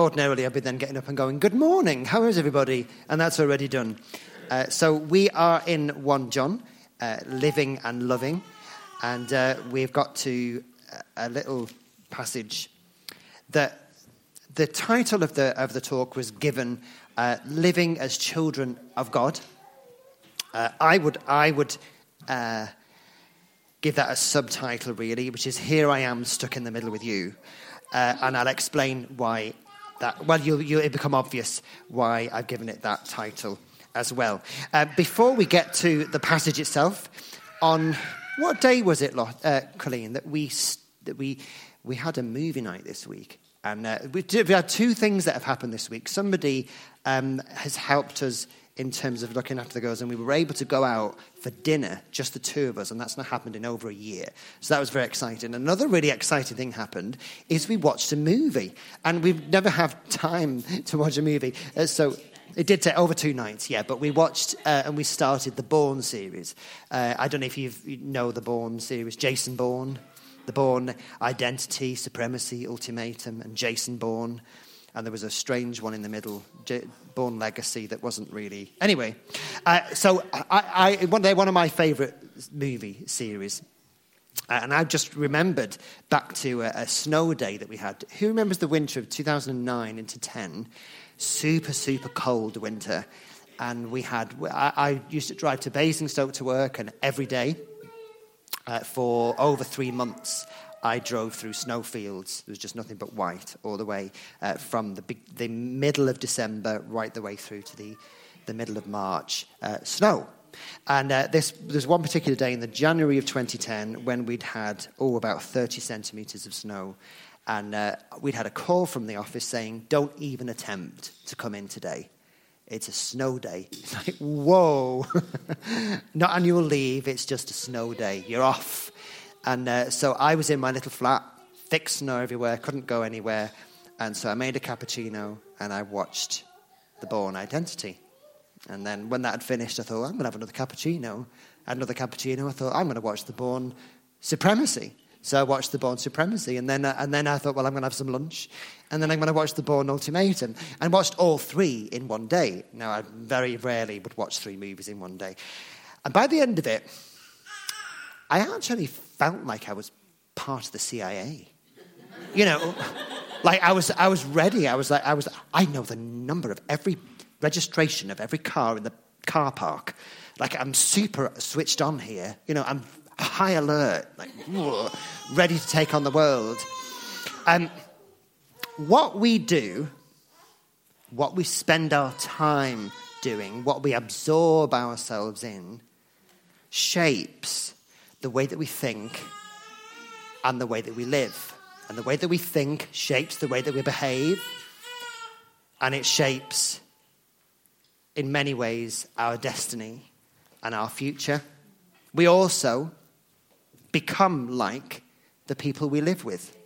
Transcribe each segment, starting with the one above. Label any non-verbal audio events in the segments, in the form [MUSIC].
Ordinarily, I'd be then getting up and going, Good morning, how is everybody? And that's already done. Uh, so we are in 1 John, uh, living and loving. And uh, we've got to a little passage that the title of the, of the talk was given uh, Living as Children of God. Uh, I would, I would uh, give that a subtitle, really, which is Here I Am Stuck in the Middle with You. and I'll explain why that, well, you'll, you'll, it'll become obvious why I've given it that title as well. Uh, before we get to the passage itself, on what day was it, uh, Colleen, that we, that we, we had a movie night this week? And uh, we, did, we, had two things that have happened this week. Somebody um, has helped us in terms of looking after the girls, and we were able to go out for dinner, just the two of us, and that's not happened in over a year. So that was very exciting. Another really exciting thing happened is we watched a movie, and we never have [LAUGHS] time to watch a movie. Uh, so it did take over two nights, yeah, but we watched uh, and we started the Bourne series. Uh, I don't know if you know the Bourne series, Jason Bourne, the Bourne Identity, Supremacy, Ultimatum, and Jason Bourne and there was a strange one in the middle, Bourne Legacy, that wasn't really. Anyway, uh, so I, I, they're one of my favourite movie series. Uh, and I just remembered back to a, a, snow day that we had. Who remembers the winter of 2009 into 10? Super, super cold winter. And we had, I, I used to drive to Basingstoke to work, and every day uh, for over three months, I drove through snowfields. There was just nothing but white all the way uh, from the, big, the middle of December right the way through to the, the middle of March. Uh, snow. And uh, this, there's one particular day in the January of 2010 when we'd had, oh, about 30 centimetres of snow. And uh, we'd had a call from the office saying, don't even attempt to come in today. It's a snow day. [LAUGHS] It's like, whoa. [LAUGHS] Not annual leave, it's just a snow day. You're off. And uh, so I was in my little flat, thick snow everywhere, couldn't go anywhere. And so I made a cappuccino and I watched The Bourne Identity. And then when that had finished, I thought, I'm going to have another cappuccino. Had another cappuccino. I thought, I'm going to watch The Bourne Supremacy. So I watched The Bourne Supremacy. And then, uh, and then I thought, well, I'm going to have some lunch. And then I'm going to watch The Bourne Ultimatum. And watched all three in one day. Now, I very rarely would watch three movies in one day. And by the end of it, I actually felt like I was part of the CIA. You know, like I was, I was ready. I was like, I was, I know the number of every registration of every car in the car park. Like I'm super switched on here. You know, I'm high alert, like ready to take on the world. Um, what we do, what we spend our time doing, what we absorb ourselves in, shapes the way that we think and the way that we live. And the way that we think shapes the way that we behave, and it shapes, in many ways, our destiny and our future. We also become like the people we live with.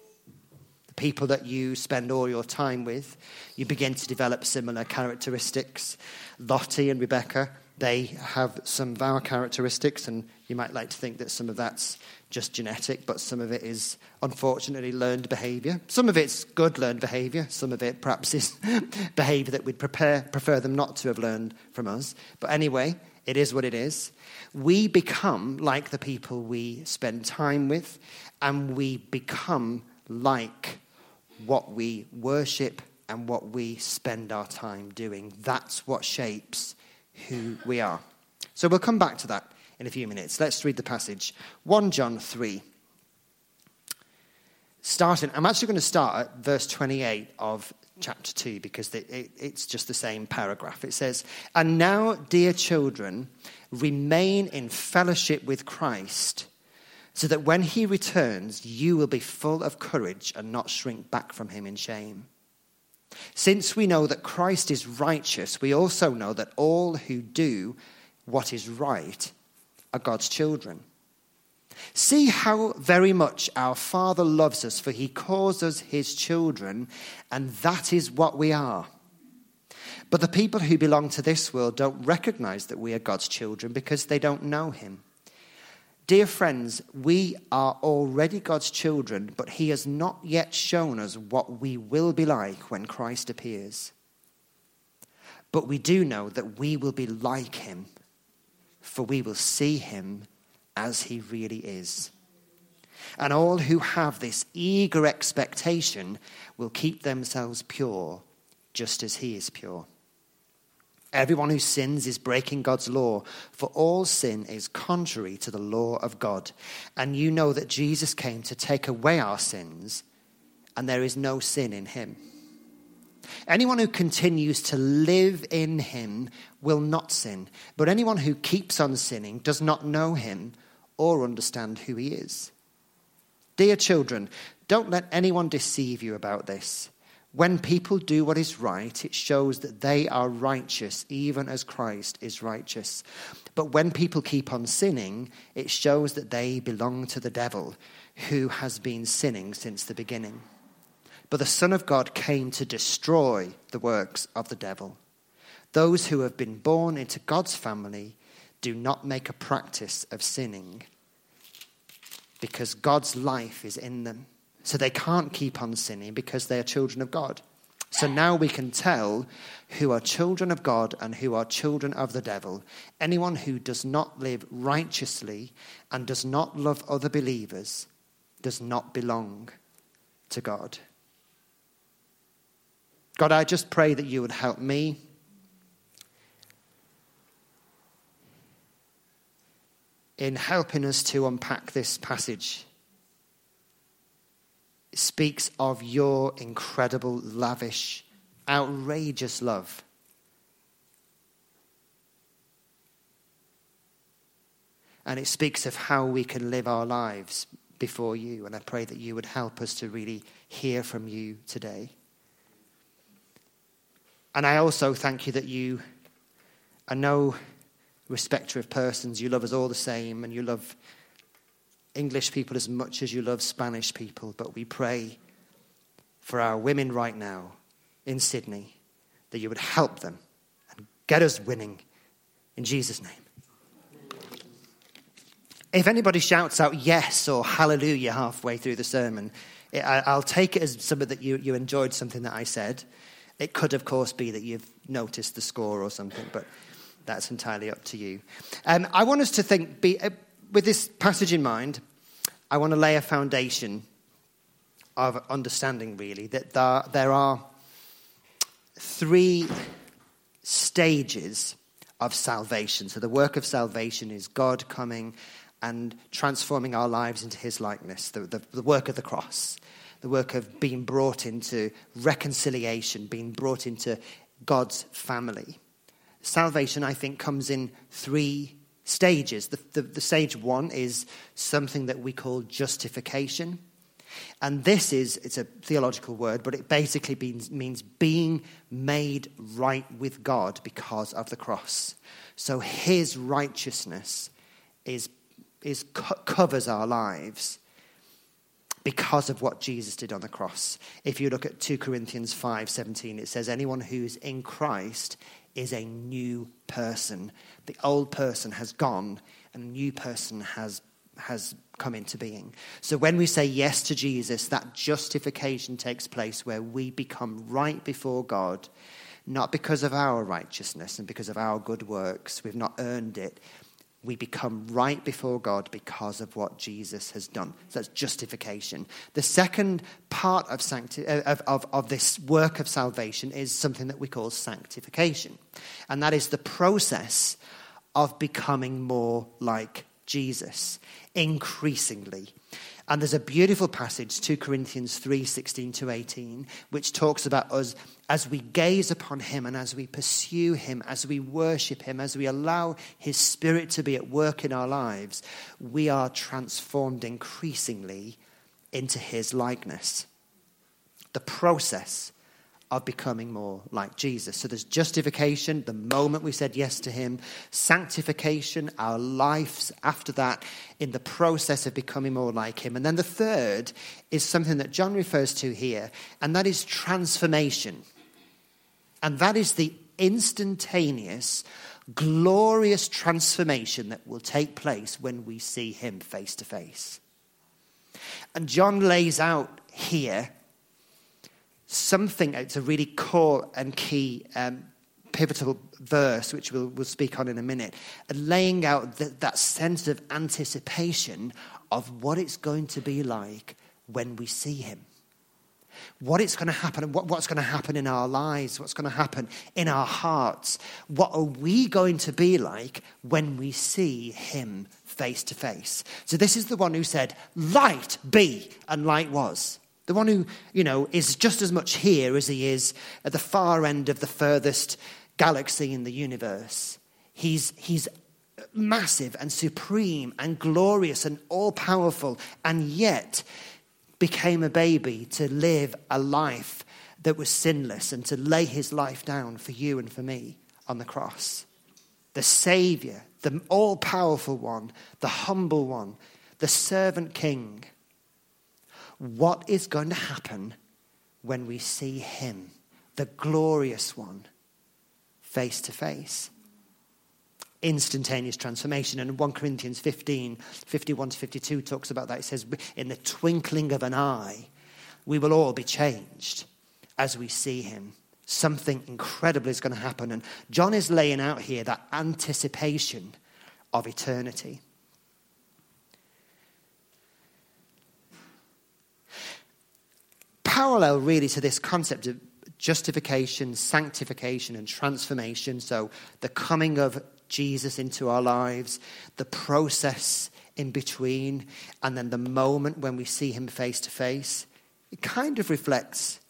The people that you spend all your time with, you begin to develop similar characteristics. Lottie and Rebecca they have some our characteristics, and you might like to think that some of that's just genetic, but some of it is unfortunately learned behavior. Some of it's good learned behavior, some of it perhaps is [LAUGHS] behavior that we'd prepare, prefer them not to have learned from us. But anyway, it is what it is. We become like the people we spend time with, and we become like what we worship and what we spend our time doing. That's what shapes who we are. So we'll come back to that in a few minutes. Let's read the passage 1 John 3. Starting, I'm actually going to start at verse 28 of chapter 2 because it, it, it's just the same paragraph. It says, And now, dear children, remain in fellowship with Christ, so that when he returns, you will be full of courage and not shrink back from him in shame. Since we know that Christ is righteous, we also know that all who do what is right are God's children. See how very much our Father loves us, for he calls us his children, and that is what we are. But the people who belong to this world don't recognize that we are God's children because they don't know him. Dear friends, we are already God's children, but He has not yet shown us what we will be like when Christ appears. But we do know that we will be like Him, for we will see Him as He really is. And all who have this eager expectation will keep themselves pure, just as He is pure. Everyone who sins is breaking God's law, for all sin is contrary to the law of God. And you know that Jesus came to take away our sins, and there is no sin in him. Anyone who continues to live in him will not sin, but anyone who keeps on sinning does not know him or understand who he is. Dear children, don't let anyone deceive you about this. When people do what is right, it shows that they are righteous, even as Christ is righteous. But when people keep on sinning, it shows that they belong to the devil, who has been sinning since the beginning. But the Son of God came to destroy the works of the devil. Those who have been born into God's family do not make a practice of sinning because God's life is in them. So they can't keep on sinning because they are children of God. So now we can tell who are children of God and who are children of the devil. Anyone who does not live righteously and does not love other believers does not belong to God. God, I just pray that you would help me. In helping us to unpack this passage speaks of your incredible, lavish, outrageous love. And it speaks of how we can live our lives before you. And I pray that you would help us to really hear from you today. And I also thank you that you are no respecter of persons. You love us all the same, and you love English people as much as you love Spanish people, but we pray for our women right now in Sydney that you would help them and get us winning in Jesus' name. If anybody shouts out yes or hallelujah halfway through the sermon, I'll take it as something that you, enjoyed something that I said. It could, of course, be that you've noticed the score or something, but that's entirely up to you. Um, I want us to think, be, uh, with this passage in mind, I want to lay a foundation of understanding, really, that there, there are three stages of salvation. So, the work of salvation is God coming and transforming our lives into his likeness, the, the, the, work of the cross, the work of being brought into reconciliation, being brought into God's family. Salvation, I think, comes in three stages. The, the, the, stage one is something that we call justification. And this is, it's a theological word, but it basically means, means being made right with God because of the cross. So his righteousness is, is covers our lives because of what Jesus did on the cross. If you look at 2 Corinthians 5:17 it says anyone who's in Christ is a new person. The old person has gone and a new person has, has come into being. So when we say yes to Jesus, that justification takes place where we become right before God, not because of our righteousness and because of our good works. We've not earned it, we become right before God because of what Jesus has done. So that's justification. The second part of, sancti- uh, of, of, of, this work of salvation is something that we call sanctification. And that is the process of becoming more like Jesus, increasingly. And there's a beautiful passage, 2 Corinthians 3 16 to 18, which talks about us as we gaze upon him and as we pursue him, as we worship him, as we allow his spirit to be at work in our lives, we are transformed increasingly into his likeness. The process of becoming more like Jesus. So there's justification, the moment we said yes to Him, sanctification, our lives after that, in the process of becoming more like Him. And then the third is something that John refers to here, and that is transformation. And that is the instantaneous, glorious transformation that will take place when we see him face to face. And John lays out here something, it's a really core and key um, pivotal verse, which we'll, we'll speak on in a minute, laying out the, that sense of anticipation of what it's going to be like when we see him. What it's going to happen, what, what's going to happen in our lives, what's going to happen in our hearts. What are we going to be like when we see him face to face? So, this is the one who said, Light be, and light was. The one who, you know, is just as much here as he is at the far end of the furthest galaxy in the universe. He's, he's massive and supreme and glorious and all powerful, and yet became a baby to live a life that was sinless and to lay his life down for you and for me on the cross. The Savior, the all powerful one, the humble one, the servant king. What is going to happen when we see him, the glorious one? face to face. Instantaneous transformation. And 1 Corinthians 15, 51 to 52 talks about that. It says, In the twinkling of an eye, we will all be changed as we see him. Something incredible is going to happen. And John is laying out here that anticipation of eternity. Parallel, really, to this concept of justification, sanctification, and transformation. So, the coming of Jesus into our lives, the process in between, and then the moment when we see him face to face. It kind of reflects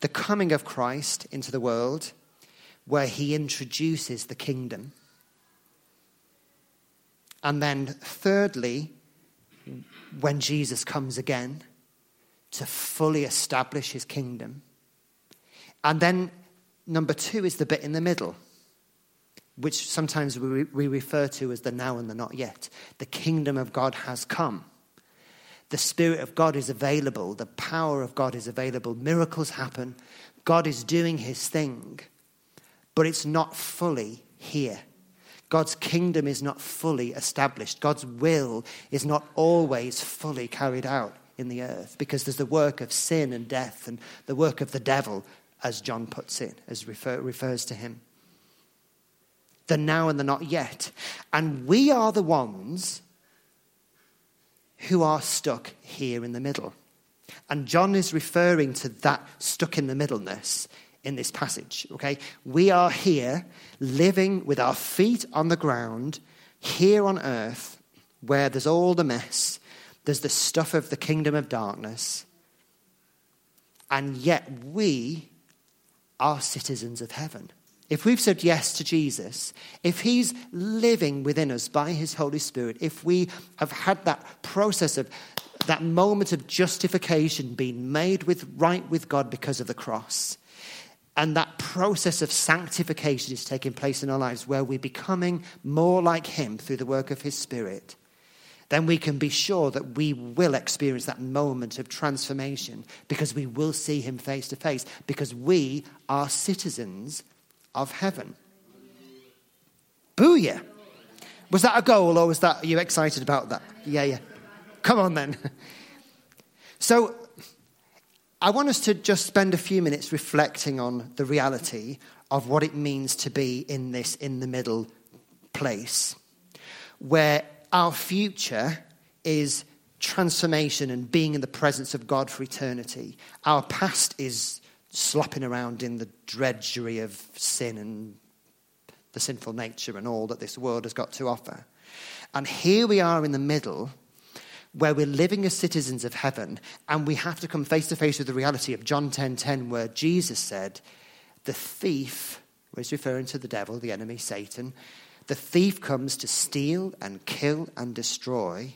the coming of Christ into the world, where he introduces the kingdom. And then, thirdly, when Jesus comes again to fully establish his kingdom and then number two is the bit in the middle, which sometimes we, we refer to as the now and the not yet. The kingdom of God has come. The Spirit of God is available. The power of God is available. Miracles happen. God is doing his thing, but it's not fully here. God's kingdom is not fully established. God's will is not always fully carried out in the earth because there's the work of sin and death and the work of the devil as John puts it, as refer, refers to him. The now and the not yet. And we are the ones who are stuck here in the middle. And John is referring to that stuck in the middleness in this passage, okay? We are here living with our feet on the ground here on earth where there's all the mess, there's the stuff of the kingdom of darkness, and yet we are citizens of heaven. If we've said yes to Jesus, if He's living within us by His Holy Spirit, if we have had that process of that moment of justification being made with right with God because of the cross, and that process of sanctification is taking place in our lives where we're becoming more like Him through the work of His Spirit, then we can be sure that we will experience that moment of transformation because we will see him face to face because we are citizens of heaven. Booyah! Was that a goal or was that, are you excited about that? Yeah, yeah. Come on then. [LAUGHS] So, I want us to just spend a few minutes reflecting on the reality of what it means to be in this in the middle place where our future is transformation and being in the presence of God for eternity. Our past is slopping around in the drudgery of sin and the sinful nature and all that this world has got to offer. And here we are in the middle where we're living as citizens of heaven and we have to come face to face with the reality of John 10:10 10, 10, where Jesus said, "The thief, was referring to the devil, the enemy Satan, the thief comes to steal and kill and destroy,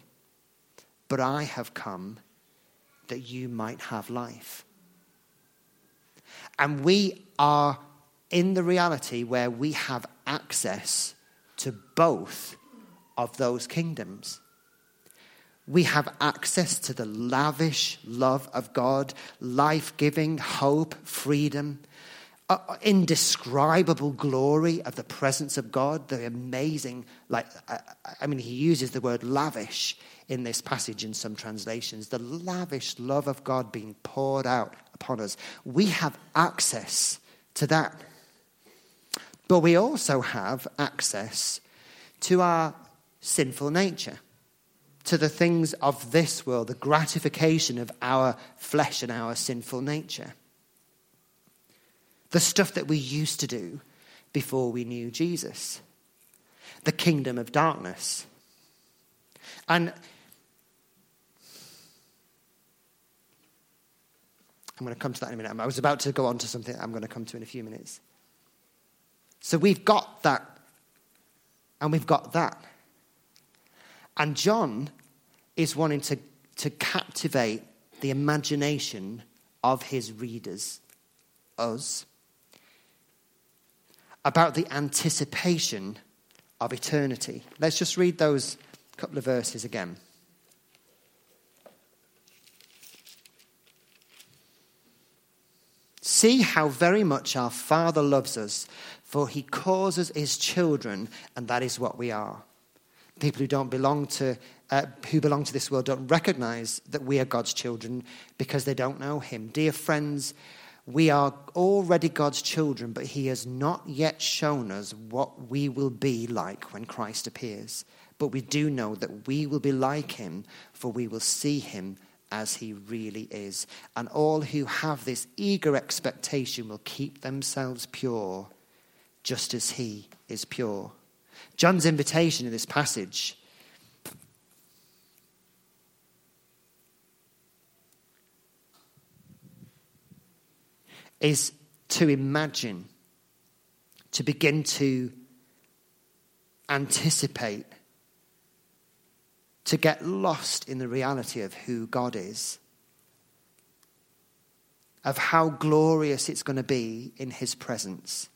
but I have come that you might have life. And we are in the reality where we have access to both of those kingdoms. We have access to the lavish love of God, life giving, hope, freedom, indescribable glory of the presence of God, the amazing, like, I mean, he uses the word lavish in this passage in some translations, the lavish love of God being poured out upon us. We have access to that. But we also have access to our sinful nature, to the things of this world, the gratification of our flesh and our sinful nature. The stuff that we used to do before we knew Jesus, the kingdom of darkness. And I'm going to come to that in a minute. I was about to go on to something I'm going to come to in a few minutes. So we've got that, and we've got that. And John is wanting to, to captivate the imagination of his readers, us, about the anticipation of eternity. Let's just read those couple of verses again. See how very much our Father loves us, for he calls us his children, and that is what we are. People who don't belong to, uh, who belong to this world don't recognize that we are God's children because they don't know him. Dear friends, we are already God's children, but he has not yet shown us what we will be like when Christ appears. But we do know that we will be like him, for we will see him as he really is. And all who have this eager expectation will keep themselves pure, just as he is pure. John's invitation in this passage is to imagine, to begin to anticipate to get lost in the reality of who God is, of how glorious it's going to be in His presence,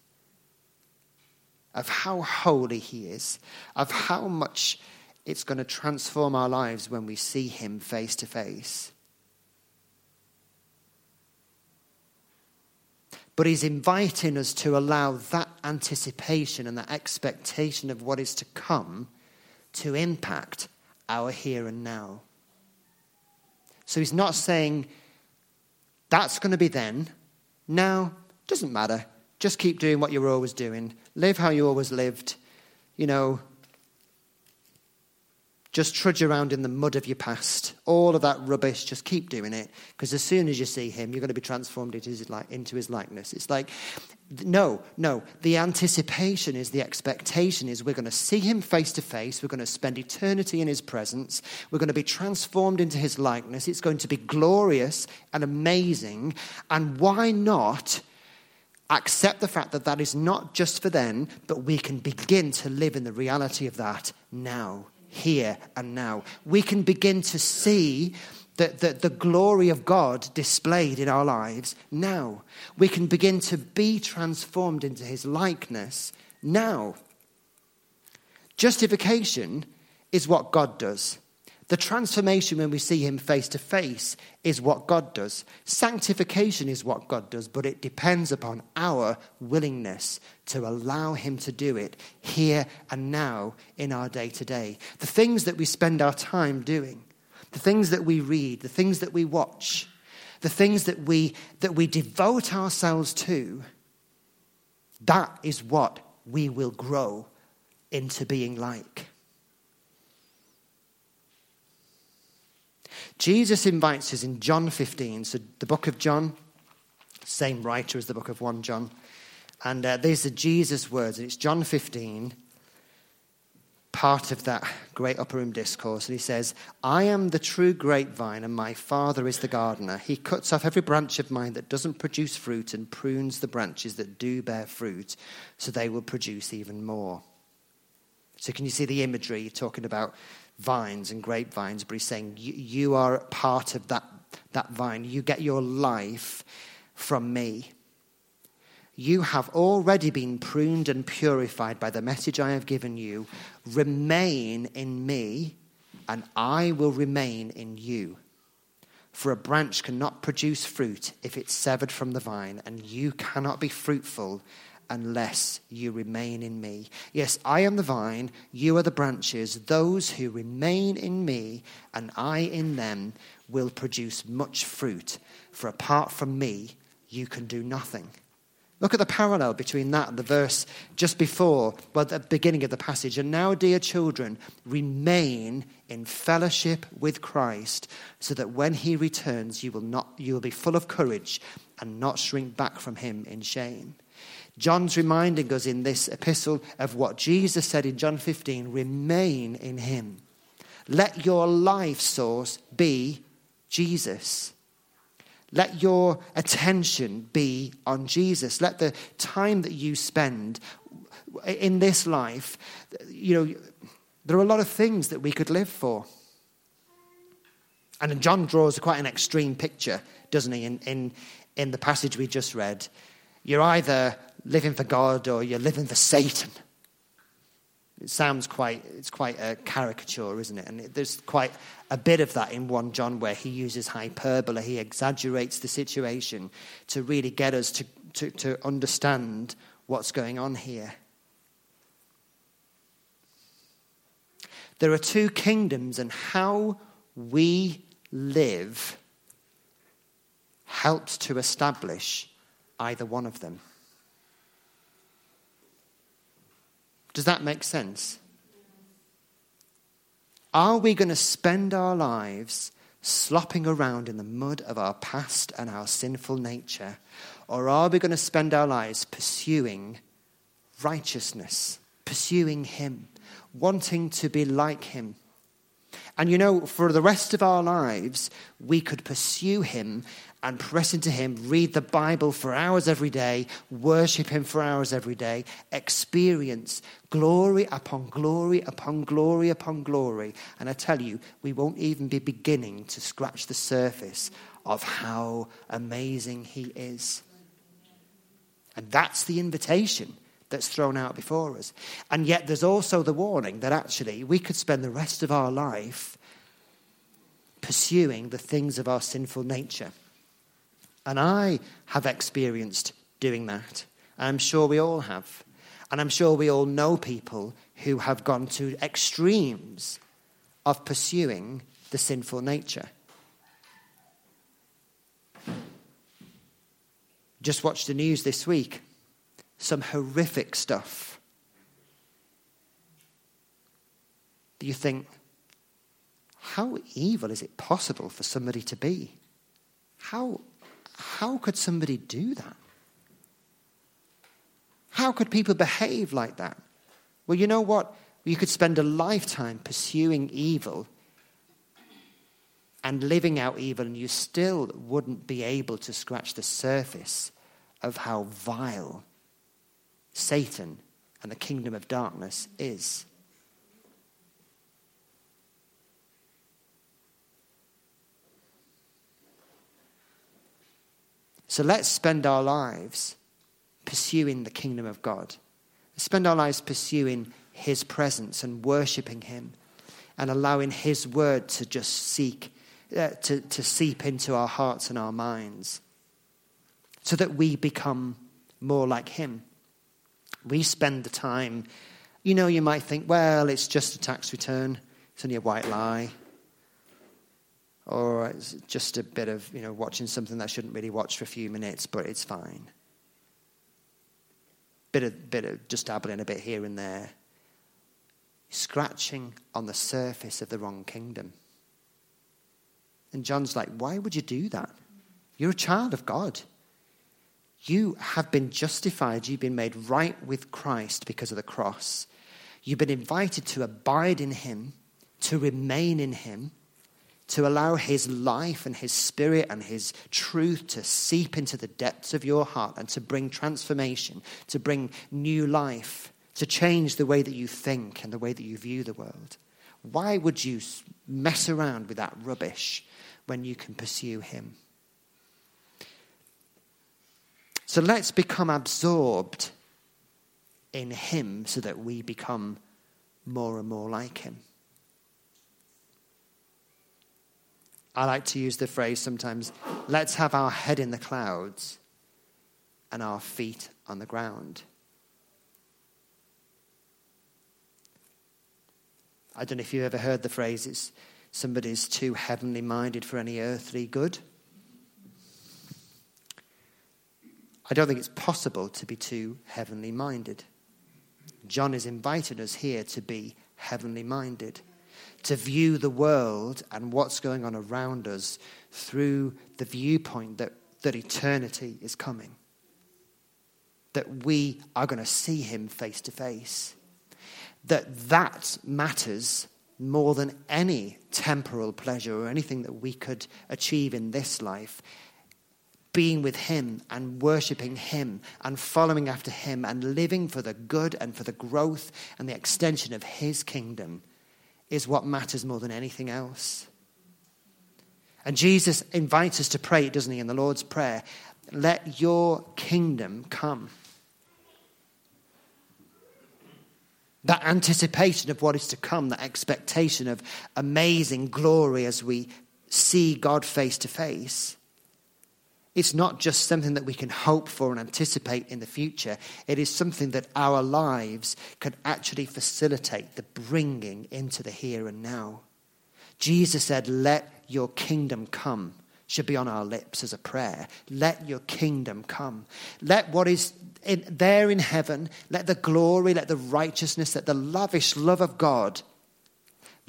of how holy He is, of how much it's going to transform our lives when we see Him face to face. But he's inviting us to allow that anticipation and that expectation of what is to come to impact our here and now. So he's not saying that's going to be then. Now, doesn't matter. Just keep doing what you're always doing. Live how you always lived. You know, just trudge around in the mud of your past. All of that rubbish, just keep doing it. Because as soon as you see him, you're going to be transformed into his, likeness. It's like, no, no. The anticipation is, the expectation is we're going to see him face to face. We're going to spend eternity in his presence. We're going to be transformed into his likeness. It's going to be glorious and amazing. And why not? accept the fact that that is not just for then, but we can begin to live in the reality of that now here and now. We can begin to see the, the, the, glory of God displayed in our lives now. We can begin to be transformed into his likeness now. Justification is what God does. The transformation when we see Him face to face is what God does. Sanctification is what God does, but it depends upon our willingness to allow Him to do it here and now in our day to day. The things that we spend our time doing, the things that we read, the things that we watch, the things that we, that we devote ourselves to, that is what we will grow into being like. Jesus invites us in John 15, so the book of John, same writer as the book of 1 John. And uh, these are Jesus' words, and it's John 15, part of that great upper room discourse. And he says, I am the true grapevine, and my Father is the gardener. He cuts off every branch of mine that doesn't produce fruit and prunes the branches that do bear fruit, so they will produce even more. So, can you see the imagery you're talking about vines and grapevines, but he's saying you, you are part of that, that vine. You get your life from me. You have already been pruned and purified by the message I have given you. Remain in me, and I will remain in you. For a branch cannot produce fruit if it's severed from the vine, and you cannot be fruitful unless you remain in me. Yes, I am the vine, you are the branches. Those who remain in me and I in them will produce much fruit, for apart from me, you can do nothing. Look at the parallel between that and the verse just before, well, the beginning of the passage. And now, dear children, remain in fellowship with Christ, so that when he returns, you will, not, you will be full of courage and not shrink back from him in shame. John's reminding us in this epistle of what Jesus said in John 15 remain in him. Let your life source be Jesus. Let your attention be on Jesus. Let the time that you spend in this life, you know, there are a lot of things that we could live for. And John draws quite an extreme picture, doesn't he, in, in, in the passage we just read. You're either living for God or you're living for Satan. It sounds quite, it's quite a caricature, isn't it? And there's quite a bit of that in 1 John where he uses hyperbole. He exaggerates the situation to really get us to, to, to understand what's going on here. There are two kingdoms, and how we live helps to establish either one of them. Does that make sense? Are we going to spend our lives slopping around in the mud of our past and our sinful nature? Or are we going to spend our lives pursuing righteousness, pursuing Him, wanting to be like Him? And you know, for the rest of our lives, we could pursue Him and press into Him, read the Bible for hours every day, worship Him for hours every day, experience glory upon glory upon glory upon glory. And I tell you, we won't even be beginning to scratch the surface of how amazing He is. And that's the invitation that's thrown out before us. And yet, there's also the warning that actually we could spend the rest of our life pursuing the things of our sinful nature. And I have experienced doing that. I'm sure we all have. And I'm sure we all know people who have gone to extremes of pursuing the sinful nature. Just watched the news this week. Some horrific stuff. You think, how evil is it possible for somebody to be? How how could somebody do that? How could people behave like that? Well, you know what? You could spend a lifetime pursuing evil and living out evil, and you still wouldn't be able to scratch the surface of how vile Satan and the kingdom of darkness is. So let's spend our lives pursuing the kingdom of God. Spend our lives pursuing his presence and worshiping him and allowing his word to just seek, uh, to, to seep into our hearts and our minds so that we become more like him. We spend the time, you know, you might think, well, it's just a tax return, it's only a white lie or it's just a bit of you know watching something that I shouldn't really watch for a few minutes, but it's fine. Bit of bit of just dabbling a bit here and there, scratching on the surface of the wrong kingdom. And John's like, why would you do that? You're a child of God. You have been justified. You've been made right with Christ because of the cross. You've been invited to abide in Him, to remain in Him to allow His life and His Spirit and His truth to seep into the depths of your heart and to bring transformation, to bring new life, to change the way that you think and the way that you view the world. Why would you mess around with that rubbish when you can pursue Him? So let's become absorbed in Him so that we become more and more like Him. I like to use the phrase sometimes let's have our head in the clouds and our feet on the ground. I don't know if you've ever heard the phrase, it's somebody's too heavenly minded for any earthly good. I don't think it's possible to be too heavenly minded. John is invited us here to be heavenly minded, to view the world and what's going on around us through the viewpoint that, that eternity is coming, that we are going to see him face to face, that that matters more than any temporal pleasure or anything that we could achieve in this life. Being with Him and worshiping Him and following after Him and living for the good and for the growth and the extension of His kingdom is what matters more than anything else. And Jesus invites us to pray, doesn't He, in the Lord's Prayer? Let your kingdom come. That anticipation of what is to come, that expectation of amazing glory as we see God face to face it's not just something that we can hope for and anticipate in the future. It is something that our lives can actually facilitate the bringing into the here and now. Jesus said, Let your kingdom come, should be on our lips as a prayer. Let your kingdom come. Let what is in, there in heaven, let the glory, let the righteousness, let the lavish love of God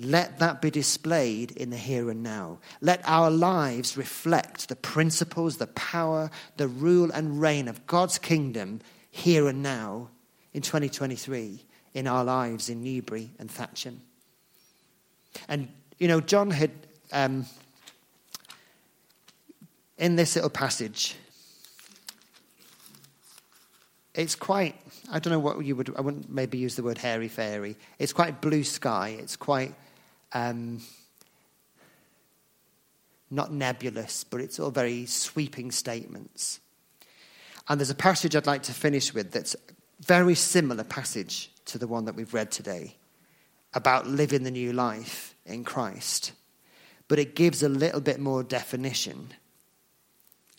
let that be displayed in the here and now. Let our lives reflect the principles, the power, the rule and reign of God's kingdom here and now in 2023 in our lives in Newbury and Thatcham. And, you know, John had, um, in this little passage, it's quite, I don't know what you would, I wouldn't maybe use the word hairy fairy. It's quite blue sky. It's quite um, not nebulous, but it's all very sweeping statements. And there's a passage I'd like to finish with that's a very similar passage to the one that we've read today about living the new life in Christ. But it gives a little bit more definition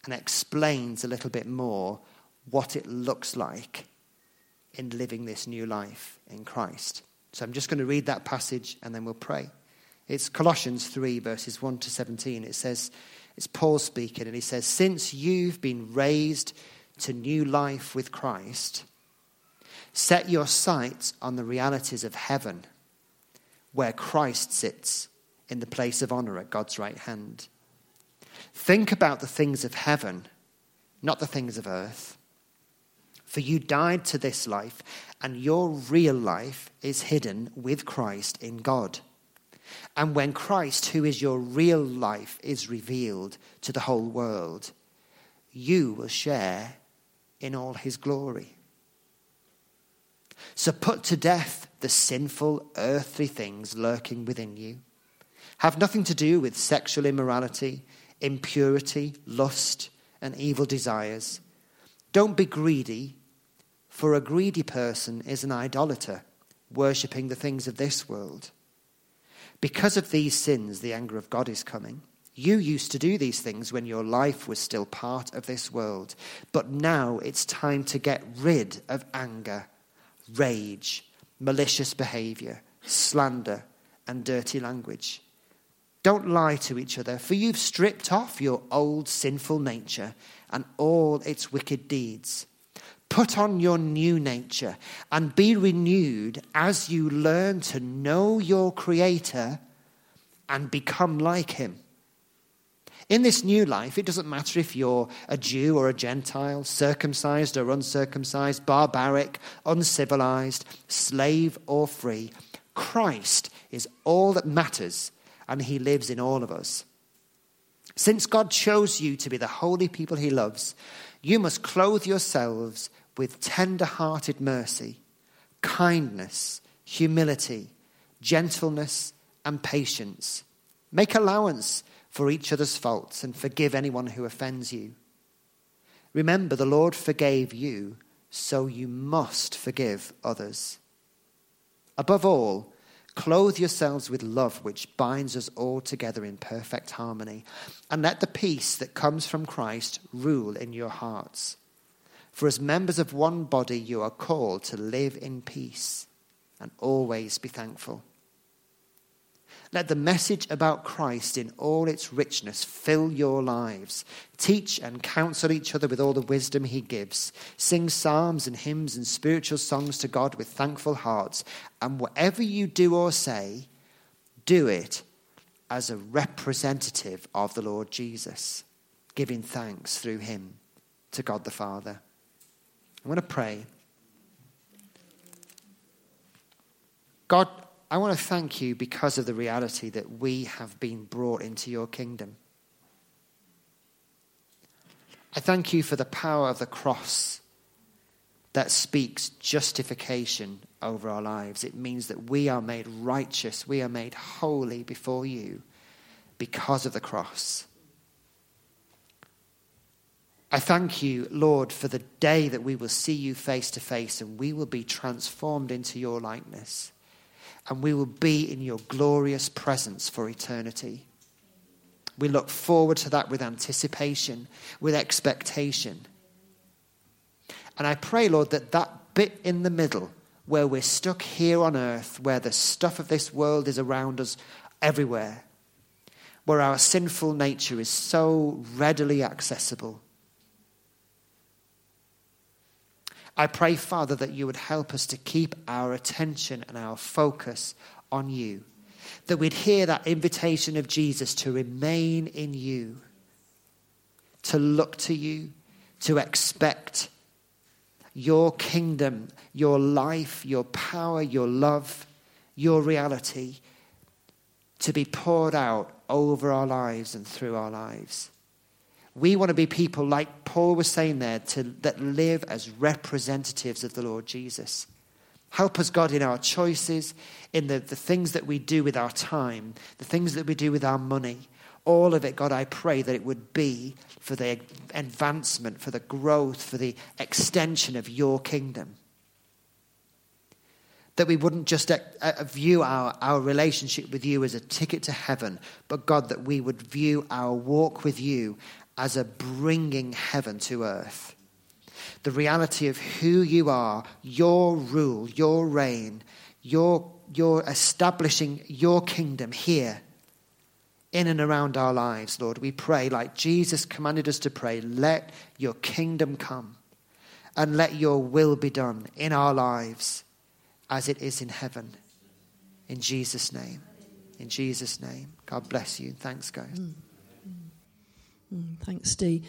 and explains a little bit more what it looks like in living this new life in Christ. So I'm just going to read that passage and then we'll pray. It's Colossians 3, verses 1 to 17. It says, it's Paul speaking, and he says, Since you've been raised to new life with Christ, set your sights on the realities of heaven, where Christ sits in the place of honor at God's right hand. Think about the things of heaven, not the things of earth. For you died to this life, and your real life is hidden with Christ in God. And when Christ, who is your real life, is revealed to the whole world, you will share in all his glory. So put to death the sinful earthly things lurking within you. Have nothing to do with sexual immorality, impurity, lust, and evil desires. Don't be greedy, for a greedy person is an idolater, worshipping the things of this world. Because of these sins, the anger of God is coming. You used to do these things when your life was still part of this world. But now it's time to get rid of anger, rage, malicious behavior, slander, and dirty language. Don't lie to each other, for you've stripped off your old sinful nature and all its wicked deeds. Put on your new nature and be renewed as you learn to know your Creator and become like Him. In this new life, it doesn't matter if you're a Jew or a Gentile, circumcised or uncircumcised, barbaric, uncivilized, slave or free. Christ is all that matters, and He lives in all of us. Since God chose you to be the holy people He loves, you must clothe yourselves with tender hearted mercy, kindness, humility, gentleness, and patience. Make allowance for each other's faults and forgive anyone who offends you. Remember, the Lord forgave you, so you must forgive others. Above all, Clothe yourselves with love, which binds us all together in perfect harmony. And let the peace that comes from Christ rule in your hearts. For as members of one body, you are called to live in peace and always be thankful. Let the message about Christ in all its richness fill your lives. Teach and counsel each other with all the wisdom he gives. Sing psalms and hymns and spiritual songs to God with thankful hearts. And whatever you do or say, do it as a representative of the Lord Jesus, giving thanks through him to God the Father. I'm going to pray. God, I want to thank you because of the reality that we have been brought into your kingdom. I thank you for the power of the cross that speaks justification over our lives. It means that we are made righteous, we are made holy before you because of the cross. I thank you, Lord, for the day that we will see you face to face and we will be transformed into your likeness and we will be in your glorious presence for eternity. We look forward to that with anticipation, with expectation. And I pray, Lord, that that bit in the middle, where we're stuck here on earth, where the stuff of this world is around us everywhere, where our sinful nature is so readily accessible, I pray, Father, that you would help us to keep our attention and our focus on you. That we'd hear that invitation of Jesus to remain in you, to look to you, to expect your kingdom, your life, your power, your love, your reality to be poured out over our lives and through our lives. We want to be people like Paul was saying there to, that live as representatives of the Lord Jesus. Help us, God, in our choices, in the, the things that we do with our time, the things that we do with our money. All of it, God, I pray that it would be for the advancement, for the growth, for the extension of your kingdom. That we wouldn't just uh, uh, view our, our relationship with you as a ticket to heaven, but God, that we would view our walk with you as a bringing heaven to earth. The reality of who you are, your rule, your reign, your, your establishing your kingdom here in and around our lives, Lord. We pray, like Jesus commanded us to pray, let your kingdom come and let your will be done in our lives as it is in heaven. In Jesus' name. In Jesus' name. God bless you. Thanks, guys. Mm. Mm, thanks, Steve.